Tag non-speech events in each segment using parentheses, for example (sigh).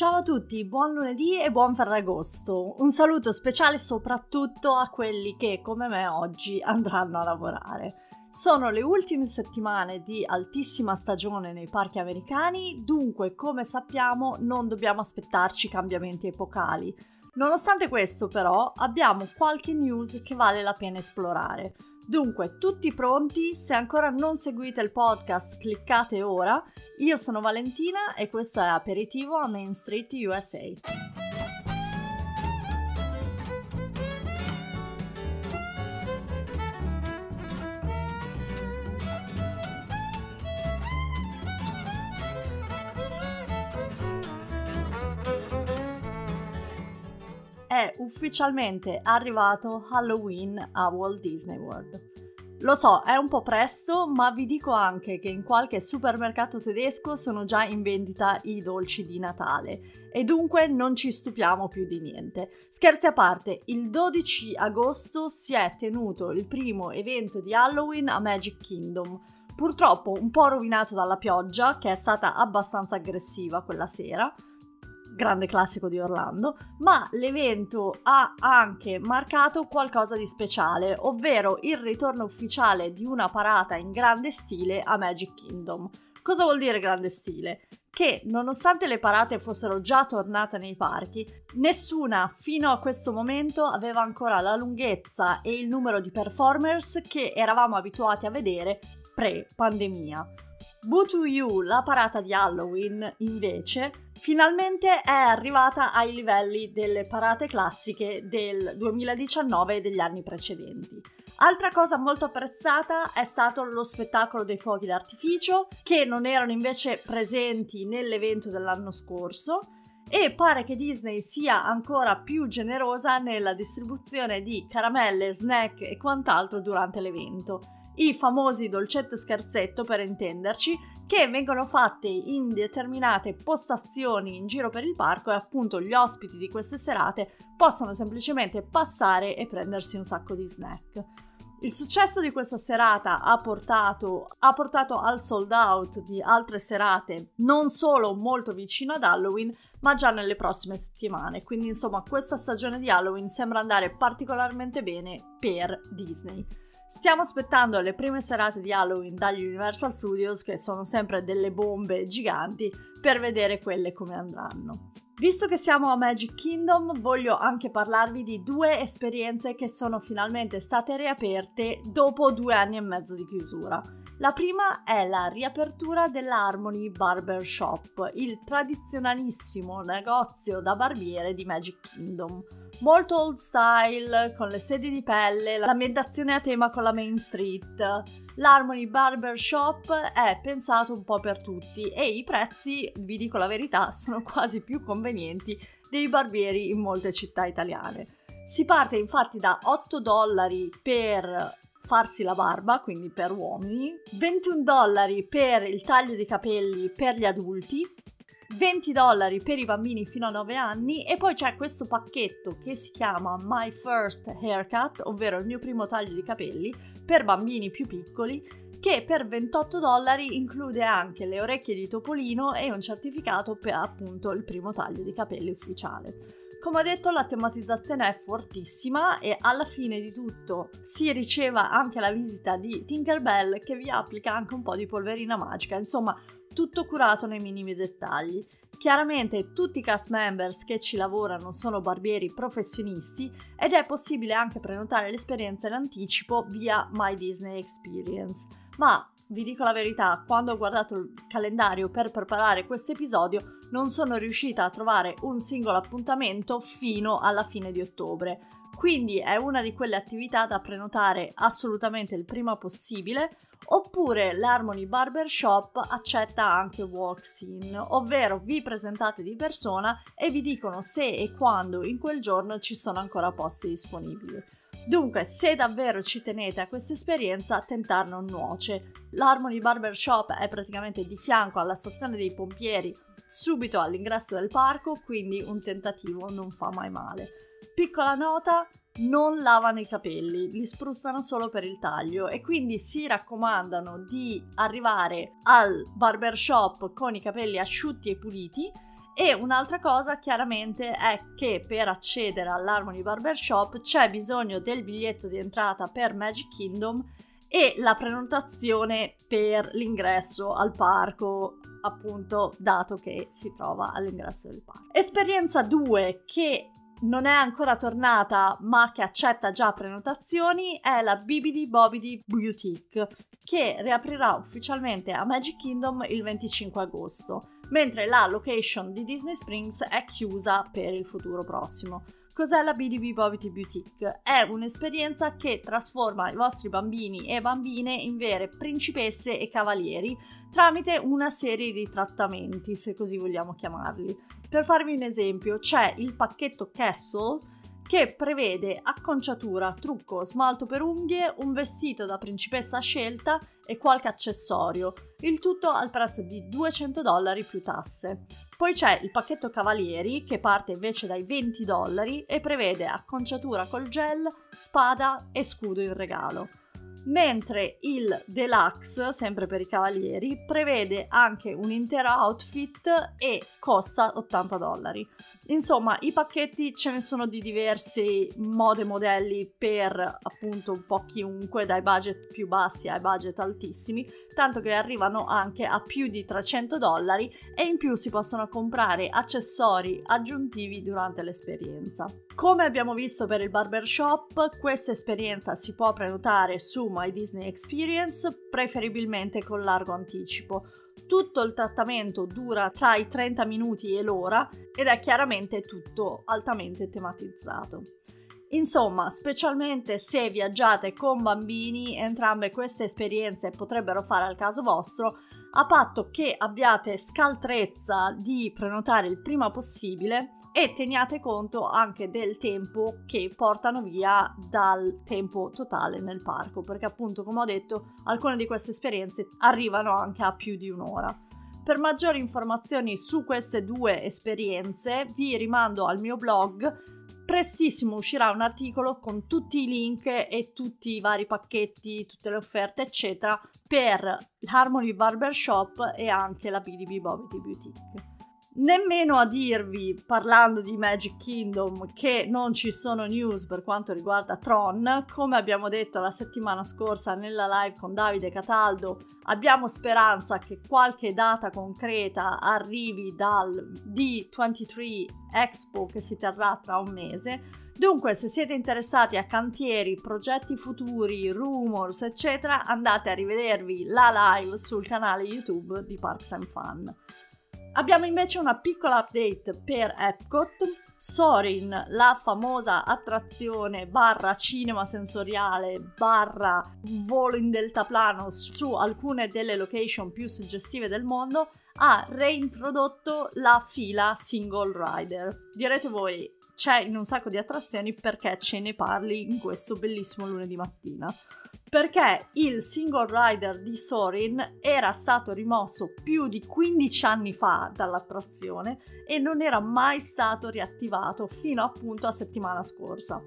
Ciao a tutti, buon lunedì e buon Ferragosto. Un saluto speciale soprattutto a quelli che, come me oggi, andranno a lavorare. Sono le ultime settimane di altissima stagione nei parchi americani, dunque, come sappiamo, non dobbiamo aspettarci cambiamenti epocali. Nonostante questo, però, abbiamo qualche news che vale la pena esplorare. Dunque, tutti pronti? Se ancora non seguite il podcast, cliccate ora. Io sono Valentina e questo è Aperitivo a Main Street USA. È ufficialmente arrivato Halloween a Walt Disney World. Lo so, è un po' presto, ma vi dico anche che in qualche supermercato tedesco sono già in vendita i dolci di Natale e dunque non ci stupiamo più di niente. Scherzi a parte, il 12 agosto si è tenuto il primo evento di Halloween a Magic Kingdom, purtroppo un po' rovinato dalla pioggia, che è stata abbastanza aggressiva quella sera, grande classico di Orlando, ma l'evento ha anche marcato qualcosa di speciale, ovvero il ritorno ufficiale di una parata in grande stile a Magic Kingdom. Cosa vuol dire grande stile? Che nonostante le parate fossero già tornate nei parchi, nessuna fino a questo momento aveva ancora la lunghezza e il numero di performers che eravamo abituati a vedere pre-pandemia. Boo to You, la parata di Halloween, invece, finalmente è arrivata ai livelli delle parate classiche del 2019 e degli anni precedenti. Altra cosa molto apprezzata è stato lo spettacolo dei fuochi d'artificio, che non erano invece presenti nell'evento dell'anno scorso, e pare che Disney sia ancora più generosa nella distribuzione di caramelle, snack e quant'altro durante l'evento. I famosi dolcetto scherzetto per intenderci, che vengono fatte in determinate postazioni in giro per il parco e appunto gli ospiti di queste serate possono semplicemente passare e prendersi un sacco di snack. Il successo di questa serata ha portato, ha portato, al sold out di altre serate, non solo molto vicino ad Halloween, ma già nelle prossime settimane. Quindi, insomma, questa stagione di Halloween sembra andare particolarmente bene per Disney. Stiamo aspettando le prime serate di Halloween dagli Universal Studios, che sono sempre delle bombe giganti, per vedere quelle come andranno. Visto che siamo a Magic Kingdom, voglio anche parlarvi di due esperienze che sono finalmente state riaperte dopo due anni e mezzo di chiusura. La prima è la riapertura dell'Harmony Barber Shop, il tradizionalissimo negozio da barbiere di Magic Kingdom molto old style, con le sedie di pelle, l'ambientazione a tema con la Main Street. L'Harmony Barber Shop è pensato un po' per tutti e i prezzi, vi dico la verità, sono quasi più convenienti dei barbieri in molte città italiane. Si parte infatti da 8 dollari per farsi la barba, quindi per uomini, 21 dollari per il taglio di capelli per gli adulti, 20 dollari per i bambini fino a 9 anni e poi c'è questo pacchetto che si chiama My First Haircut, ovvero il mio primo taglio di capelli per bambini più piccoli che per 28 dollari include anche le orecchie di topolino e un certificato per appunto il primo taglio di capelli ufficiale. Come ho detto, la tematizzazione è fortissima e alla fine di tutto si riceva anche la visita di Tinkerbell che vi applica anche un po' di polverina magica. Insomma, tutto curato nei minimi dettagli. Chiaramente tutti i cast members che ci lavorano sono barbieri professionisti ed è possibile anche prenotare l'esperienza in anticipo via My Disney Experience. Ma vi dico la verità, quando ho guardato il calendario per preparare questo episodio non sono riuscita a trovare un singolo appuntamento fino alla fine di ottobre. Quindi è una di quelle attività da prenotare assolutamente il prima possibile, oppure l'Harmony Barbershop accetta anche walk-in, ovvero vi presentate di persona e vi dicono se e quando in quel giorno ci sono ancora posti disponibili. Dunque, se davvero ci tenete a questa esperienza, tentar non nuoce. L'Harmony Barbershop è praticamente di fianco alla stazione dei pompieri, subito all'ingresso del parco, quindi un tentativo non fa mai male. Piccola nota, non lavano i capelli, li spruzzano solo per il taglio e quindi si raccomandano di arrivare al barbershop con i capelli asciutti e puliti E un'altra cosa chiaramente è che per accedere all'Harmony Barbershop c'è bisogno del biglietto di entrata per Magic Kingdom e la prenotazione per l'ingresso al parco, appunto, dato che si trova all'ingresso del parco. Esperienza 2 che non è ancora tornata ma che accetta già prenotazioni è la Bibidi Bobidi Boutique che riaprirà ufficialmente a Magic Kingdom il 25 agosto, mentre la location di Disney Springs è chiusa per il futuro prossimo. Cos'è la BDB Bobity Boutique? È un'esperienza che trasforma i vostri bambini e bambine in vere principesse e cavalieri tramite una serie di trattamenti, se così vogliamo chiamarli. Per farvi un esempio, c'è il pacchetto Castle che prevede acconciatura, trucco, smalto per unghie, un vestito da principessa scelta e qualche accessorio, il tutto al prezzo di 200 dollari più tasse. Poi c'è il pacchetto Cavalieri che parte invece dai 20 dollari e prevede acconciatura col gel, spada e scudo in regalo. Mentre il Deluxe, sempre per i cavalieri, prevede anche un intero outfit e costa 80 dollari. Insomma, i pacchetti ce ne sono di diversi modi e modelli per appunto un po' chiunque, dai budget più bassi ai budget altissimi, tanto che arrivano anche a più di 300 dollari e in più si possono comprare accessori aggiuntivi durante l'esperienza. Come abbiamo visto per il barbershop, questa esperienza si può prenotare su My Disney Experience, preferibilmente con largo anticipo tutto il trattamento dura tra i 30 minuti e l'ora ed è chiaramente tutto altamente tematizzato. Insomma, specialmente se viaggiate con bambini, entrambe queste esperienze potrebbero fare al caso vostro, a patto che abbiate scaltrezza di prenotare il prima possibile e teniate conto anche del tempo che portano via dal tempo totale nel parco, perché appunto, come ho detto, alcune di queste esperienze arrivano anche a più di un'ora. Per maggiori informazioni su queste due esperienze vi rimando al mio blog. Prestissimo uscirà un articolo con tutti i link e tutti i vari pacchetti, tutte le offerte, eccetera, per Harmony Barbershop e anche la BDB Bobby Boutique nemmeno a dirvi, parlando di Magic Kingdom, che non ci sono news per quanto riguarda Tron. Come abbiamo detto la settimana scorsa nella live con Davide Cataldo, abbiamo speranza che qualche data concreta arrivi dal D23 Expo che si terrà tra un mese. Dunque, se siete interessati a cantieri, progetti futuri, rumors, eccetera, andate a rivedervi la live sul canale YouTube di Parks and Fun. Abbiamo invece una piccola update per Epcot. Sorin, la famosa attrazione barra cinema sensoriale barra volo in deltaplano su alcune delle location più suggestive del mondo, ha reintrodotto la fila single rider. Direte voi, c'è in un sacco di attrazioni perché ce ne parli in questo bellissimo lunedì mattina perché il single rider di Sorin era stato rimosso più di 15 anni fa dall'attrazione e non era mai stato riattivato fino appunto a settimana scorsa.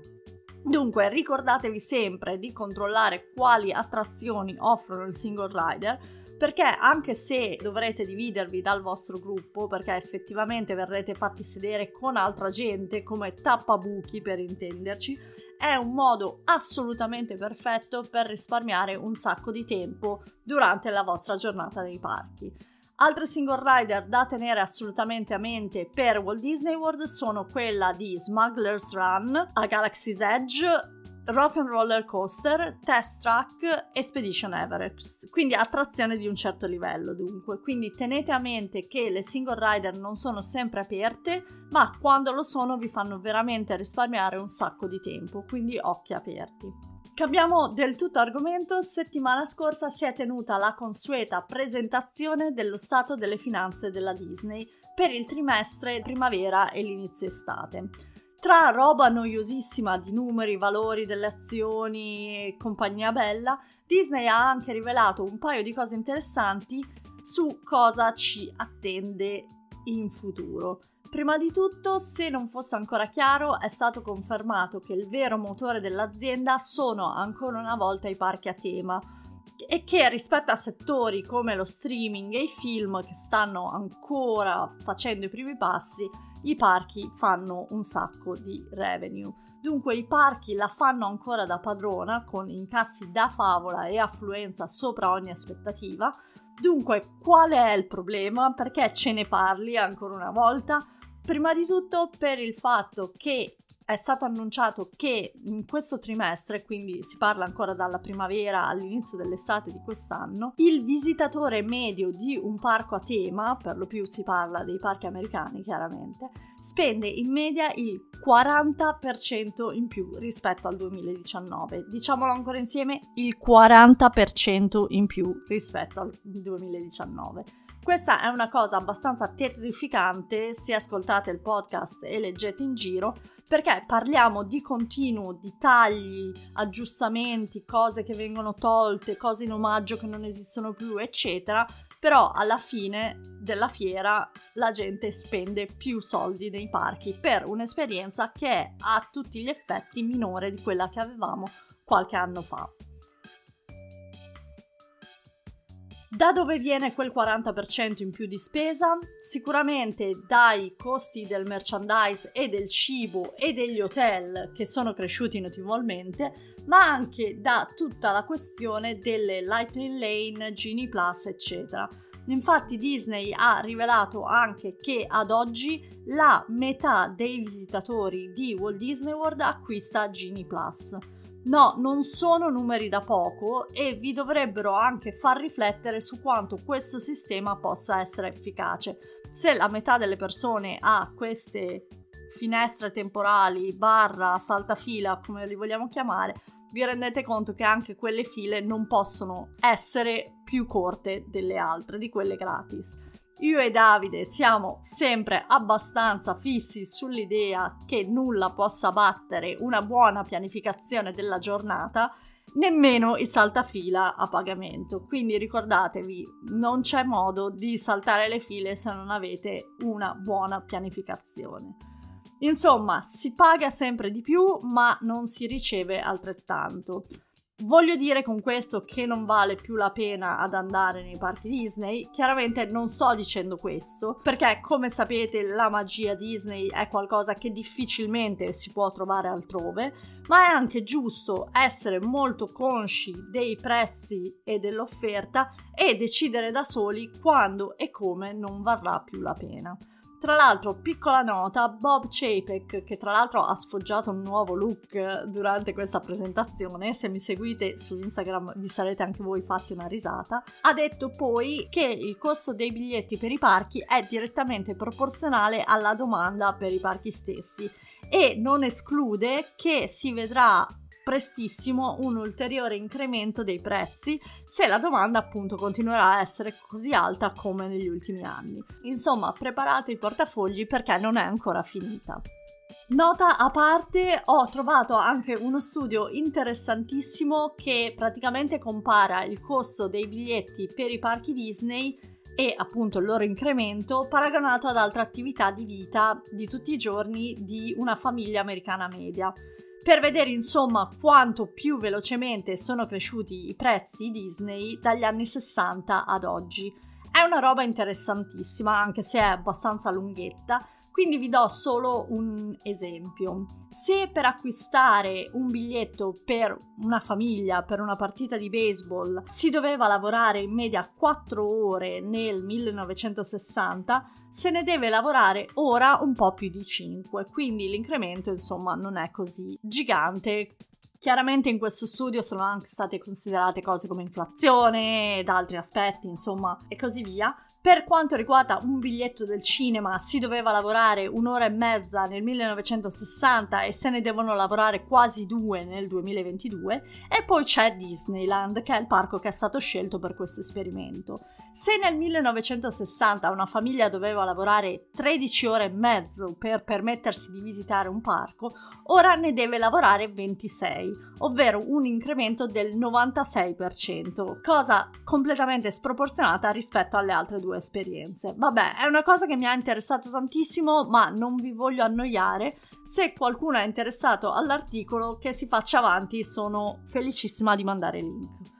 Dunque ricordatevi sempre di controllare quali attrazioni offrono il single rider perché anche se dovrete dividervi dal vostro gruppo, perché effettivamente verrete fatti sedere con altra gente come tappabuchi per intenderci, è un modo assolutamente perfetto per risparmiare un sacco di tempo durante la vostra giornata nei parchi. Altre single rider da tenere assolutamente a mente per Walt Disney World sono quella di Smuggler's Run a Galaxy's Edge, Rock and Roller Coaster, Test Track, Expedition Everest, quindi attrazione di un certo livello dunque, quindi tenete a mente che le single rider non sono sempre aperte, ma quando lo sono vi fanno veramente risparmiare un sacco di tempo, quindi occhi aperti. Cambiamo del tutto argomento, settimana scorsa si è tenuta la consueta presentazione dello stato delle finanze della Disney per il trimestre primavera e l'inizio estate tra roba noiosissima di numeri, valori delle azioni e compagnia bella, Disney ha anche rivelato un paio di cose interessanti su cosa ci attende in futuro. Prima di tutto, se non fosse ancora chiaro, è stato confermato che il vero motore dell'azienda sono ancora una volta i parchi a tema, e che rispetto a settori come lo streaming e i film che stanno ancora facendo i primi passi, i parchi fanno un sacco di revenue. Dunque i parchi la fanno ancora da padrona con incassi da favola e affluenza sopra ogni aspettativa. Dunque qual è il problema? Perché ce ne parli ancora una volta? Prima di tutto per il fatto che è stato annunciato che in questo trimestre, quindi si parla ancora dalla primavera all'inizio dell'estate di quest'anno, il visitatore medio di un parco a tema, per lo più si parla dei parchi americani chiaramente, spende in media il 40% in più rispetto al 2019. Diciamolo ancora insieme, il 40% in più rispetto al 2019. Questa è una cosa abbastanza terrificante se ascoltate il podcast e leggete in giro, perché parliamo di continuo, di tagli, aggiustamenti, cose che vengono tolte, cose in omaggio che non esistono più, eccetera, però alla fine della fiera la gente spende più soldi nei parchi per un'esperienza che è a tutti gli effetti minore di quella che avevamo qualche anno fa. Da dove viene quel 40% in più di spesa? Sicuramente dai costi del merchandise e del cibo e degli hotel che sono cresciuti notevolmente, ma anche da tutta la questione delle Lightning Lane, Genie Plus, eccetera. Infatti Disney ha rivelato anche che ad oggi la metà dei visitatori di Walt Disney World acquista Genie Plus. No, non sono numeri da poco e vi dovrebbero anche far riflettere su quanto questo sistema possa essere efficace. Se la metà delle persone ha queste finestre temporali, barra, saltafila, come li vogliamo chiamare, vi rendete conto che anche quelle file non possono essere più corte delle altre, di quelle gratis. Io e Davide siamo sempre abbastanza fissi sull'idea che nulla possa battere una buona pianificazione della giornata, nemmeno il saltafila a pagamento. Quindi ricordatevi, non c'è modo di saltare le file se non avete una buona pianificazione. Insomma, si paga sempre di più, ma non si riceve altrettanto. Voglio dire con questo che non vale più la pena ad andare nei parchi Disney? Chiaramente non sto dicendo questo, perché come sapete la magia Disney è qualcosa che difficilmente si può trovare altrove, ma è anche giusto essere molto consci dei prezzi e dell'offerta e decidere da soli quando e come non varrà più la pena. Tra l'altro, piccola nota, Bob Chapek, che tra l'altro ha sfoggiato un nuovo look durante questa presentazione, se mi seguite su Instagram vi sarete anche voi fatti una risata, ha detto poi che il costo dei biglietti per i parchi è direttamente proporzionale alla domanda per i parchi stessi e non esclude che si vedrà prestissimo un ulteriore incremento dei prezzi se la domanda appunto continuerà a essere così alta come negli ultimi anni. Insomma, preparate i portafogli perché non è ancora finita. Nota a parte, ho trovato anche uno studio interessantissimo che praticamente compara il costo dei biglietti per i parchi Disney e appunto il loro incremento paragonato ad altre attività di vita di tutti i giorni di una famiglia americana media per vedere insomma quanto più velocemente sono cresciuti i prezzi Disney dagli anni 60 ad oggi. È una roba interessantissima, anche se è abbastanza lunghetta, quindi vi do solo un esempio. Se per acquistare un biglietto per una famiglia, per una partita di baseball, si doveva lavorare in media 4 ore nel 1960, se ne deve lavorare ora un po' più di 5, quindi l'incremento insomma non è così gigante. Chiaramente in questo studio sono anche state considerate cose come inflazione ed altri aspetti, insomma, e così via, per quanto riguarda un biglietto del cinema, si doveva lavorare un'ora e mezza nel 1960 e se ne devono lavorare quasi due nel 2022. E poi c'è Disneyland, che è il parco che è stato scelto per questo esperimento. Se nel 1960 una famiglia doveva lavorare 13 ore e mezzo per permettersi di visitare un parco, ora ne deve lavorare 26, ovvero un incremento del 96%, cosa completamente sproporzionata rispetto alle altre due esperienze. Vabbè, è una cosa che mi ha interessato tantissimo, ma non vi voglio annoiare. Se qualcuno è interessato all'articolo, che si faccia avanti, sono felicissima di mandare il link.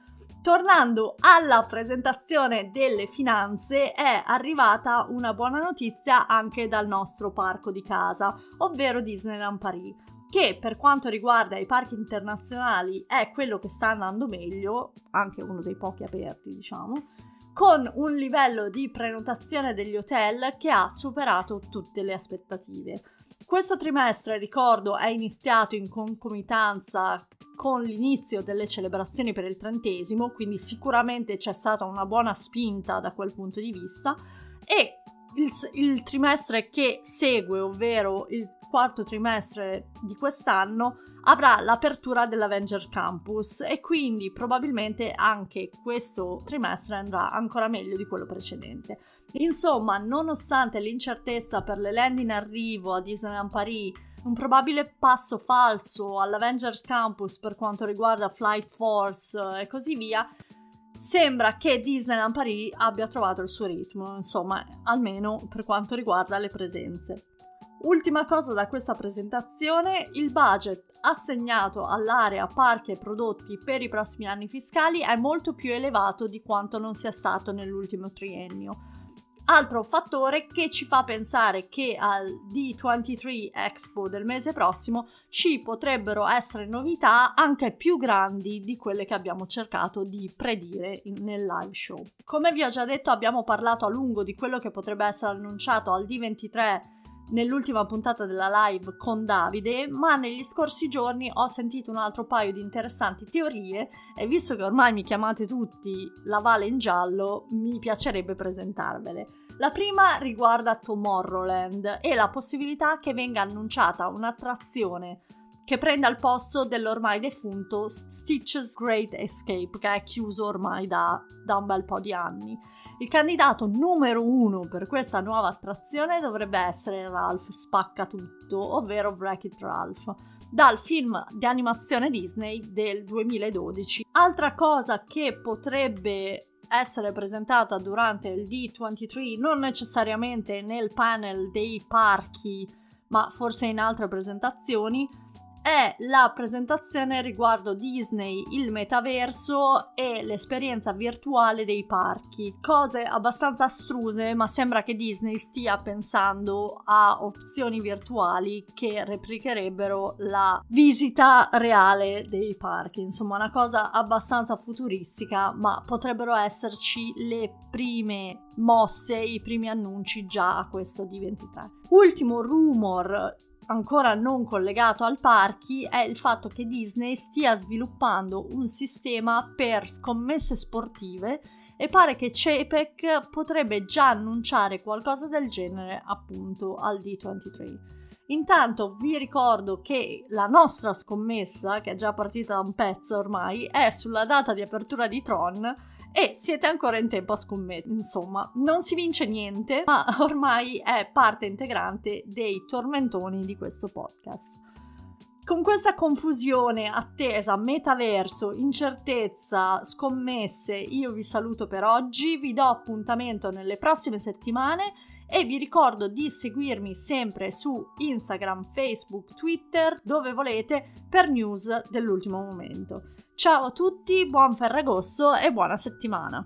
Tornando alla presentazione delle finanze, è arrivata una buona notizia anche dal nostro parco di casa, ovvero Disneyland Paris, che per quanto riguarda i parchi internazionali è quello che sta andando meglio, anche uno dei pochi aperti, diciamo, con un livello di prenotazione degli hotel che ha superato tutte le aspettative. Questo trimestre, ricordo, è iniziato in concomitanza con l'inizio delle celebrazioni per il trentesimo, quindi sicuramente c'è stata una buona spinta da quel punto di vista e il, il trimestre che segue, ovvero il quarto trimestre di quest'anno, avrà l'apertura dell'Avenger Campus e quindi probabilmente anche questo trimestre andrà ancora meglio di quello precedente. Insomma, nonostante l'incertezza per le land in arrivo a Disneyland Paris un probabile passo falso all'Avengers Campus per quanto riguarda Flight Force e così via, sembra che Disneyland Paris abbia trovato il suo ritmo, insomma, almeno per quanto riguarda le presenze. Ultima cosa da questa presentazione, il budget assegnato all'area parchi e prodotti per i prossimi anni fiscali è molto più elevato di quanto non sia stato nell'ultimo triennio Altro fattore che ci fa pensare che al D23 Expo del mese prossimo ci potrebbero essere novità anche più grandi di quelle che abbiamo cercato di predire nel live show. Come vi ho già detto abbiamo parlato a lungo di quello che potrebbe essere annunciato al D23 nell'ultima puntata della live con Davide, ma negli scorsi giorni ho sentito un altro paio di interessanti teorie e visto che ormai mi chiamate tutti la Vale in giallo, mi piacerebbe presentarvele. La prima riguarda Tomorrowland e la possibilità che venga annunciata un'attrazione che prenda il posto dell'ormai defunto Stitch's Great Escape, che è chiuso ormai da, da un bel po' di anni. Il candidato numero uno per questa nuova attrazione dovrebbe essere Ralph Spacca Tutto, ovvero Wreck-It Ralph, dal film di animazione Disney del 2012. Altra cosa che potrebbe essere presentata durante il D23, non necessariamente nel panel dei parchi, ma forse in altre presentazioni, è la presentazione riguardo Disney, il metaverso e l'esperienza virtuale dei parchi. Cose abbastanza astruse, ma sembra che Disney stia pensando a opzioni virtuali che replicherebbero la visita reale dei parchi. Insomma, una cosa abbastanza futuristica, ma potrebbero esserci le prime mosse, i primi annunci già a questo D23. Ultimo rumor ancora non collegato al parchi è il fatto che Disney stia sviluppando un sistema per scommesse sportive e pare che CEPEC potrebbe già annunciare qualcosa del genere appunto al D23. Intanto vi ricordo che la nostra scommessa, che è già partita da un pezzo ormai, è sulla data di apertura di Tron e siete ancora in tempo a scommettere. Insomma, non si vince niente, ma (laughs) ormai è parte integrante dei tormentoni di questo podcast. Con questa confusione, attesa, metaverso, incertezza, scommesse, io vi saluto per oggi, vi do appuntamento nelle prossime settimane e vi ricordo di seguirmi sempre su Instagram, Facebook, Twitter, dove volete, per news dell'ultimo momento. Ciao a tutti, buon Ferragosto e buona settimana!